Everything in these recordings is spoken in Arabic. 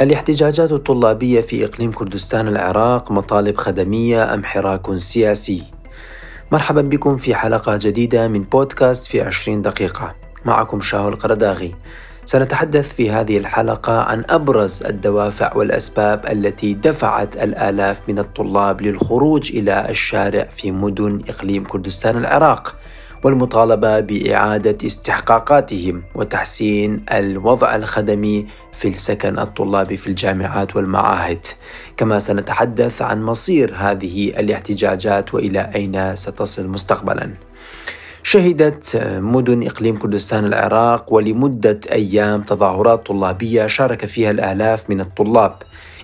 الاحتجاجات الطلابية في إقليم كردستان العراق مطالب خدمية أم حراك سياسي؟ مرحبا بكم في حلقة جديدة من بودكاست في 20 دقيقة. معكم شاهو القرداغي سنتحدث في هذه الحلقة عن أبرز الدوافع والأسباب التي دفعت الآلاف من الطلاب للخروج إلى الشارع في مدن إقليم كردستان العراق. والمطالبة بإعادة استحقاقاتهم وتحسين الوضع الخدمي في السكن الطلابي في الجامعات والمعاهد. كما سنتحدث عن مصير هذه الاحتجاجات وإلى أين ستصل مستقبلا. شهدت مدن إقليم كردستان العراق ولمدة أيام تظاهرات طلابية شارك فيها الآلاف من الطلاب.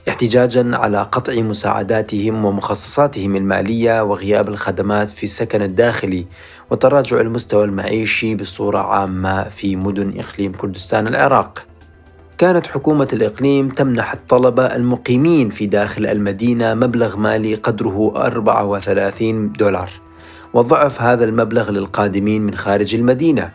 احتجاجا على قطع مساعداتهم ومخصصاتهم المالية وغياب الخدمات في السكن الداخلي وتراجع المستوى المعيشي بصورة عامة في مدن إقليم كردستان العراق. كانت حكومة الإقليم تمنح الطلبة المقيمين في داخل المدينة مبلغ مالي قدره 34 دولار. وضعف هذا المبلغ للقادمين من خارج المدينة.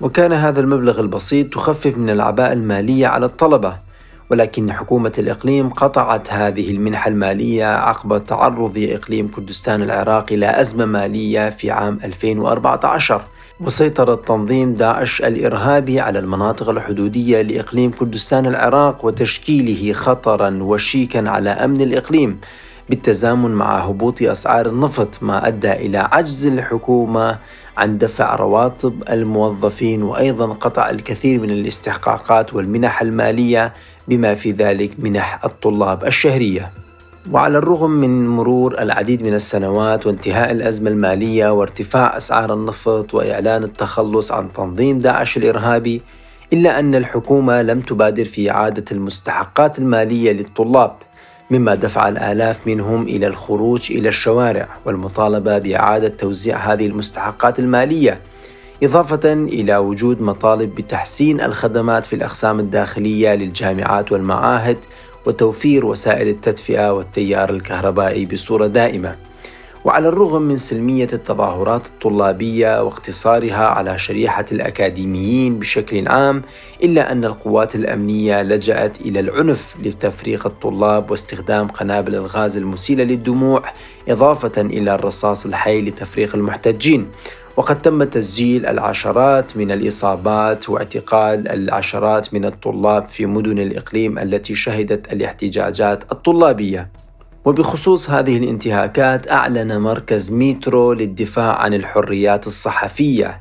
وكان هذا المبلغ البسيط تخفف من العباءة المالية على الطلبة. ولكن حكومة الإقليم قطعت هذه المنحة المالية عقب تعرض إقليم كردستان العراق إلى أزمة مالية في عام 2014 وسيطر تنظيم داعش الإرهابي على المناطق الحدودية لإقليم كردستان العراق وتشكيله خطرا وشيكا على أمن الإقليم بالتزامن مع هبوط أسعار النفط ما أدى إلى عجز الحكومة عن دفع رواتب الموظفين وأيضا قطع الكثير من الاستحقاقات والمنح المالية بما في ذلك منح الطلاب الشهرية. وعلى الرغم من مرور العديد من السنوات وانتهاء الأزمة المالية وارتفاع أسعار النفط وإعلان التخلص عن تنظيم داعش الإرهابي إلا أن الحكومة لم تبادر في إعادة المستحقات المالية للطلاب. مما دفع الآلاف منهم إلى الخروج إلى الشوارع والمطالبة بإعادة توزيع هذه المستحقات المالية إضافة إلى وجود مطالب بتحسين الخدمات في الأقسام الداخلية للجامعات والمعاهد وتوفير وسائل التدفئة والتيار الكهربائي بصورة دائمة. وعلى الرغم من سلمية التظاهرات الطلابية واقتصارها على شريحة الأكاديميين بشكل عام، إلا أن القوات الأمنية لجأت إلى العنف لتفريق الطلاب واستخدام قنابل الغاز المسيلة للدموع، إضافة إلى الرصاص الحي لتفريق المحتجين. وقد تم تسجيل العشرات من الإصابات واعتقال العشرات من الطلاب في مدن الإقليم التي شهدت الاحتجاجات الطلابية وبخصوص هذه الانتهاكات أعلن مركز ميترو للدفاع عن الحريات الصحفية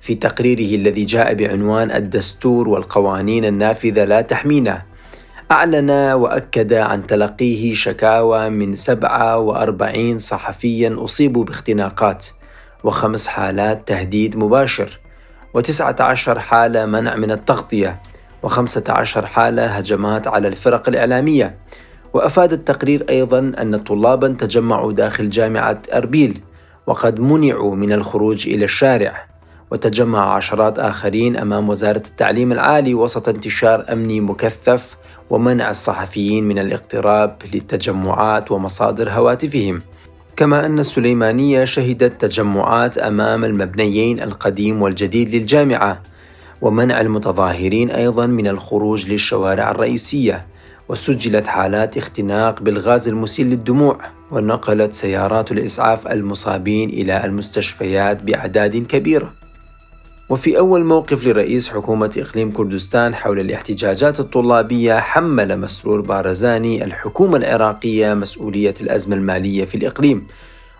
في تقريره الذي جاء بعنوان الدستور والقوانين النافذة لا تحمينا أعلن وأكد عن تلقيه شكاوى من 47 صحفيا أصيبوا باختناقات وخمس حالات تهديد مباشر وتسعة عشر حالة منع من التغطية وخمسة عشر حالة هجمات على الفرق الإعلامية. وأفاد التقرير أيضا أن طلابا تجمعوا داخل جامعة أربيل وقد منعوا من الخروج إلى الشارع. وتجمع عشرات آخرين أمام وزارة التعليم العالي وسط انتشار أمني مكثف ومنع الصحفيين من الاقتراب للتجمعات ومصادر هواتفهم. كما أن السليمانية شهدت تجمعات أمام المبنيين القديم والجديد للجامعة ومنع المتظاهرين أيضا من الخروج للشوارع الرئيسية. وسجلت حالات اختناق بالغاز المسيل للدموع ونقلت سيارات الإسعاف المصابين إلى المستشفيات بأعداد كبيرة. وفي أول موقف لرئيس حكومة إقليم كردستان حول الاحتجاجات الطلابية حمل مسرور بارزاني الحكومة العراقية مسؤولية الأزمة المالية في الإقليم.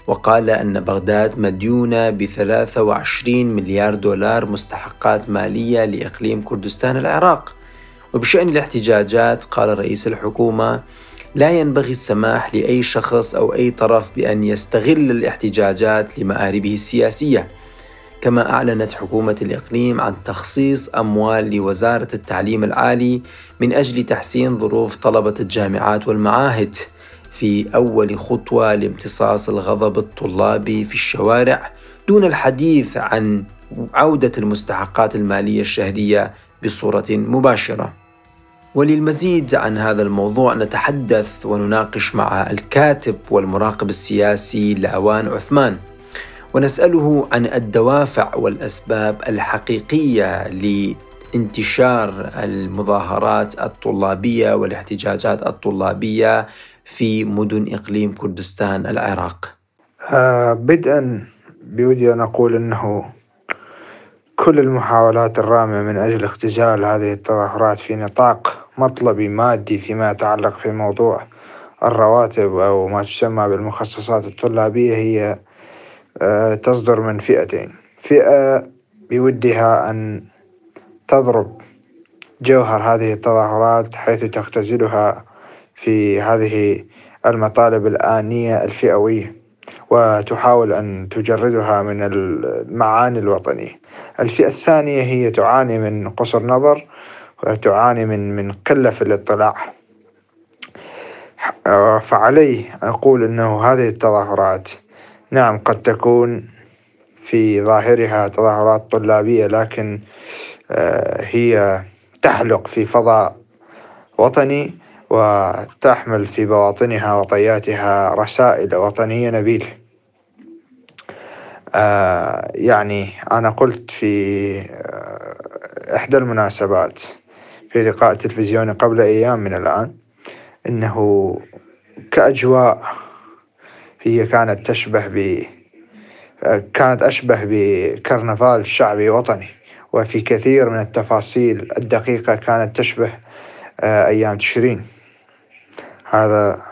وقال أن بغداد مديونة ب 23 مليار دولار مستحقات مالية لإقليم كردستان العراق. وبشأن الاحتجاجات قال رئيس الحكومة لا ينبغي السماح لأي شخص أو أي طرف بأن يستغل الاحتجاجات لمآربه السياسية كما أعلنت حكومة الإقليم عن تخصيص أموال لوزارة التعليم العالي من أجل تحسين ظروف طلبة الجامعات والمعاهد في أول خطوة لامتصاص الغضب الطلابي في الشوارع دون الحديث عن عودة المستحقات المالية الشهرية بصورة مباشرة. وللمزيد عن هذا الموضوع نتحدث ونناقش مع الكاتب والمراقب السياسي لأوان عثمان. ونسأله عن الدوافع والأسباب الحقيقية انتشار المظاهرات الطلابية والاحتجاجات الطلابية في مدن إقليم كردستان العراق. آه بدءا بودي أن أقول أنه كل المحاولات الرامية من أجل اختزال هذه التظاهرات في نطاق مطلبي مادي فيما يتعلق في موضوع الرواتب أو ما تسمى بالمخصصات الطلابية هي آه، تصدر من فئتين. فئة بودها أن تضرب جوهر هذه التظاهرات حيث تختزلها في هذه المطالب الآنية الفئوية. وتحاول أن تجردها من المعاني الوطنية. الفئة الثانية هي تعاني من قصر نظر وتعاني من من قلة في الاطلاع. فعلي أقول أنه هذه التظاهرات نعم قد تكون في ظاهرها تظاهرات طلابية لكن آه، هي تحلق في فضاء وطني. وتحمل في بواطنها وطياتها رسائل وطنية نبيلة آه، يعني أنا قلت في آه، إحدى المناسبات في لقاء تلفزيوني قبل أيام من الآن إنه كأجواء هي كانت تشبه ب كانت أشبه بكرنفال شعبي وطني وفي كثير من التفاصيل الدقيقة كانت تشبه آه، أيام تشرين. هذا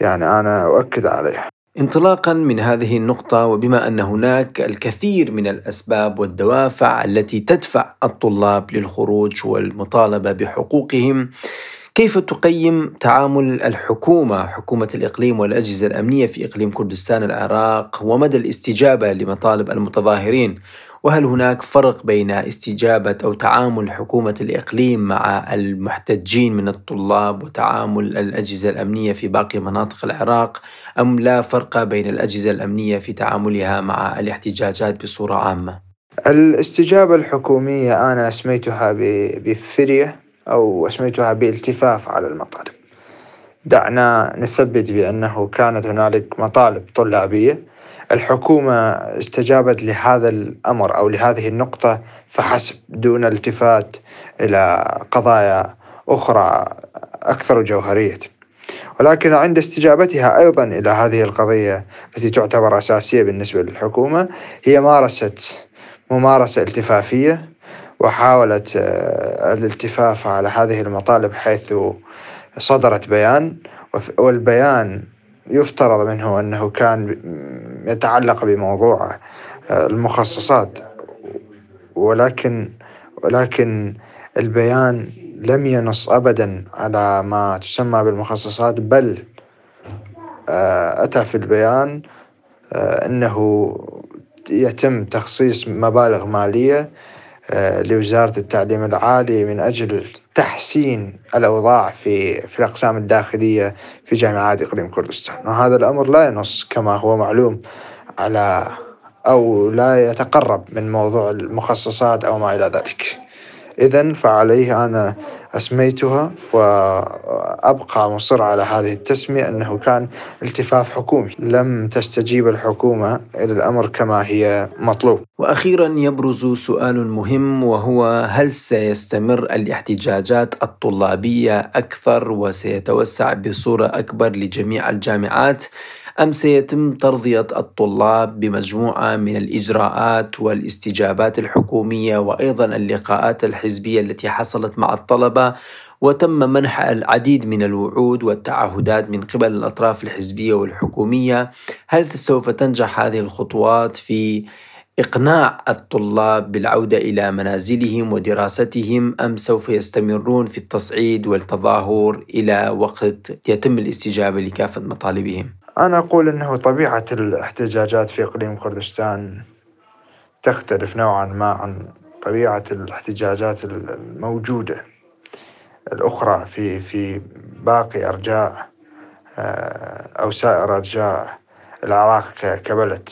يعني أنا أؤكد عليه. انطلاقا من هذه النقطة وبما أن هناك الكثير من الأسباب والدوافع التي تدفع الطلاب للخروج والمطالبة بحقوقهم كيف تقيم تعامل الحكومة حكومة الإقليم والأجهزة الأمنية في إقليم كردستان العراق ومدى الاستجابة لمطالب المتظاهرين؟ وهل هناك فرق بين استجابة أو تعامل حكومة الإقليم مع المحتجين من الطلاب وتعامل الأجهزة الأمنية في باقي مناطق العراق أم لا فرق بين الأجهزة الأمنية في تعاملها مع الاحتجاجات بصورة عامة؟ الاستجابة الحكومية أنا أسميتها بفرية أو أسميتها بالتفاف على المطالب دعنا نثبت بأنه كانت هنالك مطالب طلابية الحكومة استجابت لهذا الأمر أو لهذه النقطة فحسب دون التفات إلى قضايا أخرى أكثر جوهرية. ولكن عند استجابتها أيضا إلى هذه القضية التي تعتبر أساسية بالنسبة للحكومة هي مارست ممارسة التفافية وحاولت آه، الالتفاف على هذه المطالب حيث صدرت بيان والبيان يفترض منه أنه كان يتعلق بموضوع آه، المخصصات. ولكن ولكن البيان لم ينص أبدا على ما تسمى بالمخصصات بل آه، أتى في البيان أنه يتم تخصيص مبالغ مالية آه، لوزارة التعليم العالي من أجل تحسين الأوضاع في في الأقسام الداخلية في جامعات إقليم كردستان. وهذا الأمر لا ينص كما هو معلوم على أو لا يتقرب من موضوع المخصصات أو ما إلى ذلك. إذا فعليه أنا أسميتها وأبقى مصر على هذه التسمية أنه كان التفاف حكومي. لم تستجيب الحكومة إلى الأمر كما هي مطلوب. وأخيرا يبرز سؤال مهم وهو هل سيستمر الاحتجاجات الطلابية أكثر وسيتوسع بصورة أكبر لجميع الجامعات؟ أم سيتم ترضية الطلاب بمجموعة من الإجراءات والاستجابات الحكومية وأيضا اللقاءات الحزبية التي حصلت مع الطلبة وتم منح العديد من الوعود والتعهدات من قبل الأطراف الحزبية والحكومية هل سوف تنجح هذه الخطوات في إقناع الطلاب بالعودة إلى منازلهم ودراستهم أم سوف يستمرون في التصعيد والتظاهر إلى وقت يتم الاستجابة لكافة مطالبهم؟ أنا أقول أنه طبيعة الاحتجاجات في إقليم كردستان تختلف نوعا ما عن طبيعة الاحتجاجات الموجودة. الأخرى في في باقي أرجاء آه، أو سائر أرجاء العراق كبلد.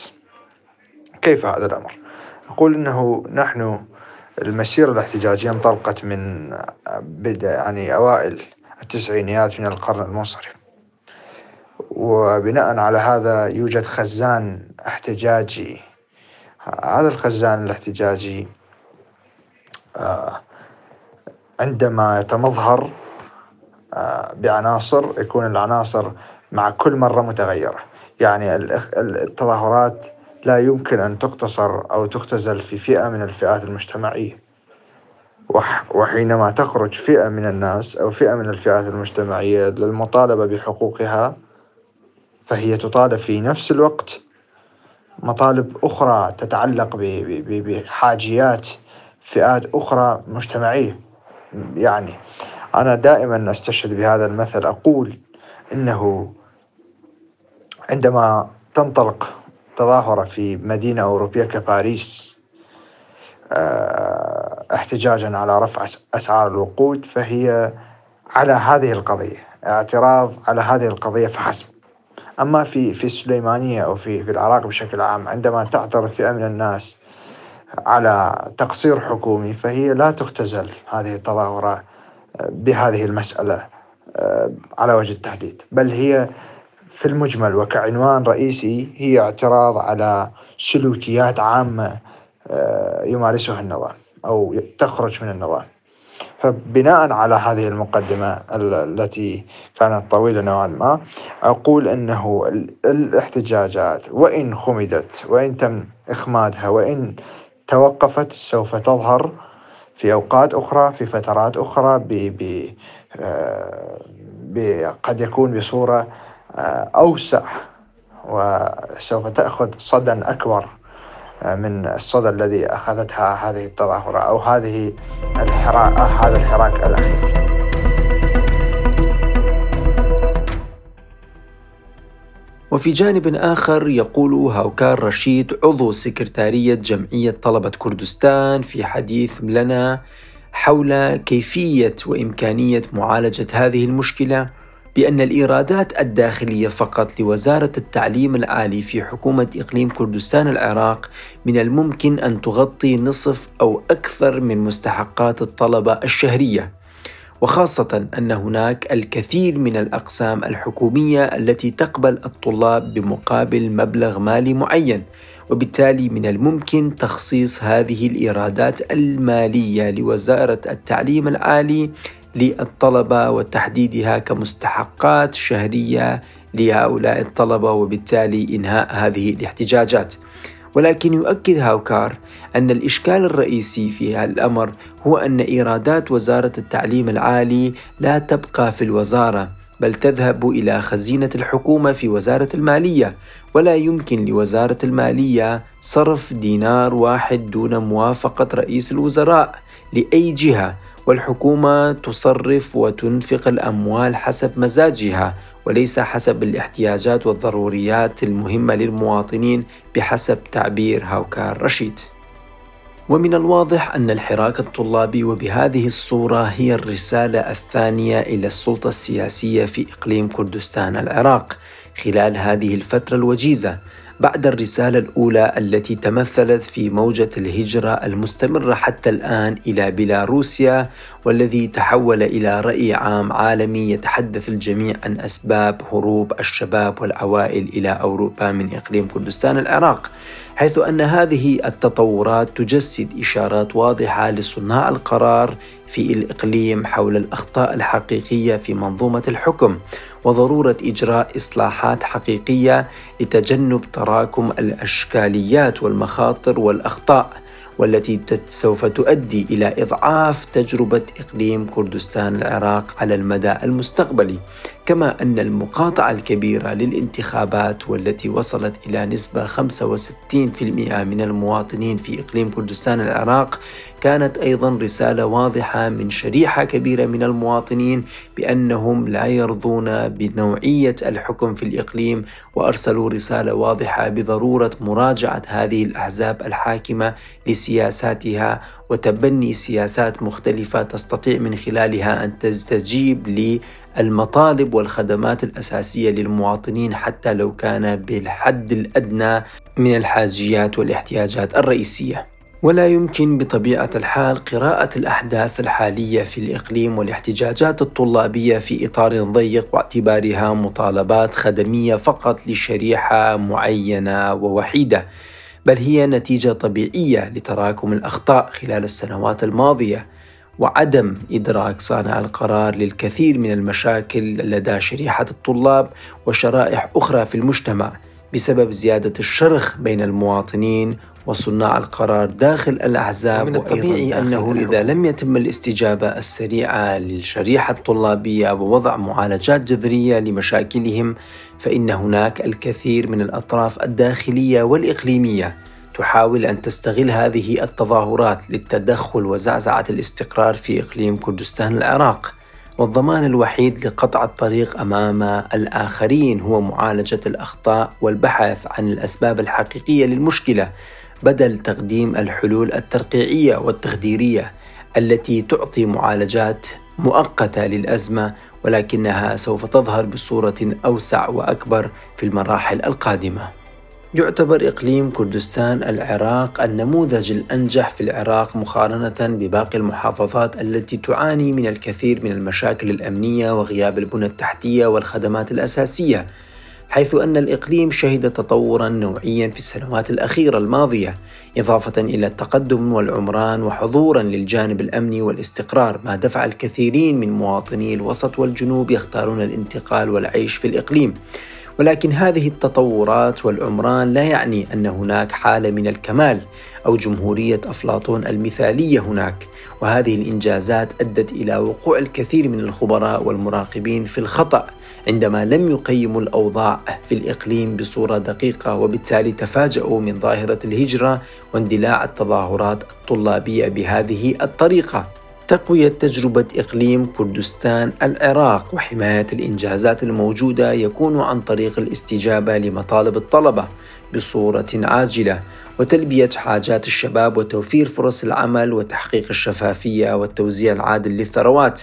كيف هذا الأمر؟ أقول أنه نحن المسيرة الاحتجاجية انطلقت من بدء يعني أوائل التسعينيات من القرن المنصرم وبناء على هذا يوجد خزان احتجاجي. هذا الخزان الاحتجاجي آه، عندما يتمظهر آه، بعناصر يكون العناصر مع كل مرة متغيرة. يعني التظاهرات لا يمكن أن تقتصر أو تختزل في فئة من الفئات المجتمعية. وحينما تخرج فئة من الناس أو فئة من الفئات المجتمعية للمطالبة بحقوقها فهي تطالب في نفس الوقت مطالب أخرى تتعلق بحاجيات فئات أخرى مجتمعية. يعني أنا دائما أستشهد بهذا المثل أقول إنه عندما تنطلق تظاهرة في مدينة أوروبية كباريس آه، احتجاجا على رفع أسعار الوقود فهي على هذه القضية اعتراض على هذه القضية فحسب. أما في في السليمانية أو في في العراق بشكل عام عندما تعترض فئة من الناس على تقصير حكومي فهي لا تختزل هذه التظاهرات بهذه المسألة آه، على وجه التحديد. بل هي في المجمل وكعنوان رئيسي هي اعتراض على سلوكيات عامة آه، يمارسها النظام أو تخرج من النظام. فبناء على هذه المقدمة التي كانت طويلة نوعا ما أقول أنه الاحتجاجات وإن خمدت وإن تم إخمادها وإن توقفت سوف تظهر في أوقات أخرى في فترات أخرى ب ب آه، قد يكون بصورة آه، أوسع وسوف تأخذ صدى أكبر من الصدى الذي أخذتها هذه التظاهرة أو هذه الحراك هذا الحراك الأخير. وفي جانب آخر يقول هاوكار رشيد عضو سكرتارية جمعية طلبة كردستان في حديث لنا حول كيفية وإمكانية معالجة هذه المشكلة. بأن الإيرادات الداخلية فقط لوزارة التعليم العالي في حكومة إقليم كردستان العراق من الممكن أن تغطي نصف أو أكثر من مستحقات الطلبة الشهرية. وخاصة أن هناك الكثير من الأقسام الحكومية التي تقبل الطلاب بمقابل مبلغ مالي معين وبالتالي من الممكن تخصيص هذه الإيرادات المالية لوزارة التعليم العالي للطلبة وتحديدها كمستحقات شهرية لهؤلاء الطلبة وبالتالي إنهاء هذه الاحتجاجات. ولكن يؤكد هاوكار أن الإشكال الرئيسي في هذا الأمر هو أن إيرادات وزارة التعليم العالي لا تبقى في الوزارة بل تذهب إلى خزينة الحكومة في وزارة المالية. ولا يمكن لوزارة المالية صرف دينار واحد دون موافقة رئيس الوزراء لأي جهة والحكومة تصرف وتنفق الأموال حسب مزاجها وليس حسب الاحتياجات والضروريات المهمة للمواطنين بحسب تعبير هاوكار رشيد. ومن الواضح أن الحراك الطلابي وبهذه الصورة هي الرسالة الثانية إلى السلطة السياسية في إقليم كردستان العراق خلال هذه الفترة الوجيزة بعد الرسالة الأولى التي تمثلت في موجة الهجرة المستمرة حتى الآن إلى بيلاروسيا والذي تحول إلى رأي عام عالمي يتحدث الجميع عن أسباب هروب الشباب والعوائل إلى أوروبا من إقليم كردستان العراق. حيث أن هذه التطورات تجسد إشارات واضحة لصناع القرار في الإقليم حول الأخطاء الحقيقية في منظومة الحكم وضرورة إجراء إصلاحات حقيقية لتجنب تراكم الأشكاليات والمخاطر والأخطاء. والتي سوف تؤدي إلى إضعاف تجربة إقليم كردستان العراق على المدى المستقبلي كما أن المقاطعة الكبيرة للانتخابات والتي وصلت إلى نسبة 65% من المواطنين في إقليم كردستان العراق كانت أيضا رسالة واضحة من شريحة كبيرة من المواطنين بأنهم لا يرضون بنوعية الحكم في الإقليم وأرسلوا رسالة واضحة بضرورة مراجعة هذه الأحزاب الحاكمة لسياساتها وتبني سياسات مختلفة تستطيع من خلالها أن تستجيب للمطالب والخدمات الأساسية للمواطنين حتى لو كان بالحد الأدنى من الحاجيات والاحتياجات الرئيسية. ولا يمكن بطبيعة الحال قراءة الأحداث الحالية في الإقليم والاحتجاجات الطلابية في إطار ضيق واعتبارها مطالبات خدمية فقط لشريحة معينة ووحيدة، بل هي نتيجة طبيعية لتراكم الأخطاء خلال السنوات الماضية، وعدم إدراك صانع القرار للكثير من المشاكل لدى شريحة الطلاب وشرائح أخرى في المجتمع بسبب زيادة الشرخ بين المواطنين وصناع القرار داخل الأحزاب من الطبيعي أنه إذا لم يتم الاستجابة السريعة للشريحة الطلابية ووضع معالجات جذرية لمشاكلهم فإن هناك الكثير من الأطراف الداخلية والإقليمية تحاول أن تستغل هذه التظاهرات للتدخل وزعزعة الاستقرار في إقليم كردستان العراق. والضمان الوحيد لقطع الطريق أمام الآخرين هو معالجة الأخطاء والبحث عن الأسباب الحقيقية للمشكلة بدل تقديم الحلول الترقيعية والتخديرية التي تعطي معالجات مؤقتة للأزمة ولكنها سوف تظهر بصورة أوسع وأكبر في المراحل القادمة. يعتبر إقليم كردستان العراق النموذج الأنجح في العراق مقارنة بباقي المحافظات التي تعاني من الكثير من المشاكل الأمنية وغياب البنى التحتية والخدمات الأساسية. حيث أن الإقليم شهد تطورا نوعيا في السنوات الأخيرة الماضية إضافة إلى التقدم والعمران وحضورا للجانب الأمني والاستقرار ما دفع الكثيرين من مواطني الوسط والجنوب يختارون الانتقال والعيش في الإقليم. ولكن هذه التطورات والعمران لا يعني أن هناك حالة من الكمال أو جمهورية أفلاطون المثالية هناك. وهذه الإنجازات أدت إلى وقوع الكثير من الخبراء والمراقبين في الخطأ. عندما لم يقيموا الأوضاع في الإقليم بصورة دقيقة وبالتالي تفاجؤوا من ظاهرة الهجرة واندلاع التظاهرات الطلابية بهذه الطريقة. تقوية تجربة إقليم كردستان العراق وحماية الإنجازات الموجودة يكون عن طريق الاستجابة لمطالب الطلبة بصورة عاجلة وتلبية حاجات الشباب وتوفير فرص العمل وتحقيق الشفافية والتوزيع العادل للثروات.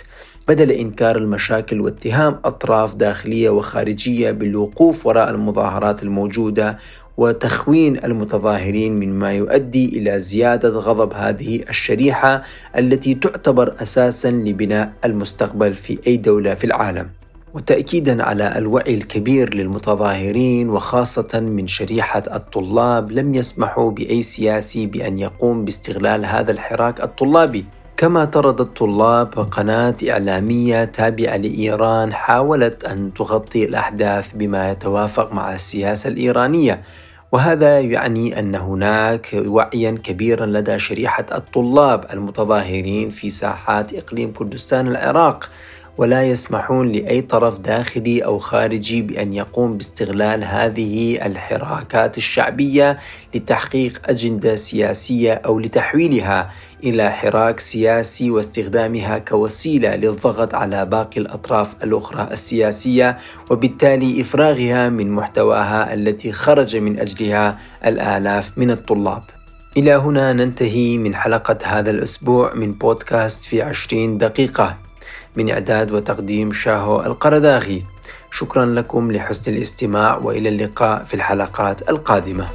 بدل إنكار المشاكل واتهام أطراف داخلية وخارجية بالوقوف وراء المظاهرات الموجودة وتخوين المتظاهرين مما يؤدي إلى زيادة غضب هذه الشريحة التي تعتبر أساسا لبناء المستقبل في أي دولة في العالم. وتاكيدا على الوعي الكبير للمتظاهرين وخاصة من شريحة الطلاب لم يسمحوا بأي سياسي بأن يقوم باستغلال هذا الحراك الطلابي كما طرد الطلاب قناة إعلامية تابعة لإيران حاولت أن تغطي الأحداث بما يتوافق مع السياسة الإيرانية. وهذا يعني أن هناك وعيا كبيرا لدى شريحة الطلاب المتظاهرين في ساحات إقليم كردستان العراق. ولا يسمحون لأي طرف داخلي أو خارجي بأن يقوم باستغلال هذه الحراكات الشعبية لتحقيق أجندة سياسية أو لتحويلها إلى حراك سياسي واستخدامها كوسيلة للضغط على باقي الأطراف الأخرى السياسية وبالتالي إفراغها من محتواها التي خرج من أجلها الآلاف من الطلاب. إلى هنا ننتهي من حلقة هذا الأسبوع من بودكاست في عشرين دقيقة. من إعداد وتقديم شاهو القرداغي. شكرا لكم لحسن الاستماع وإلى اللقاء في الحلقات القادمة.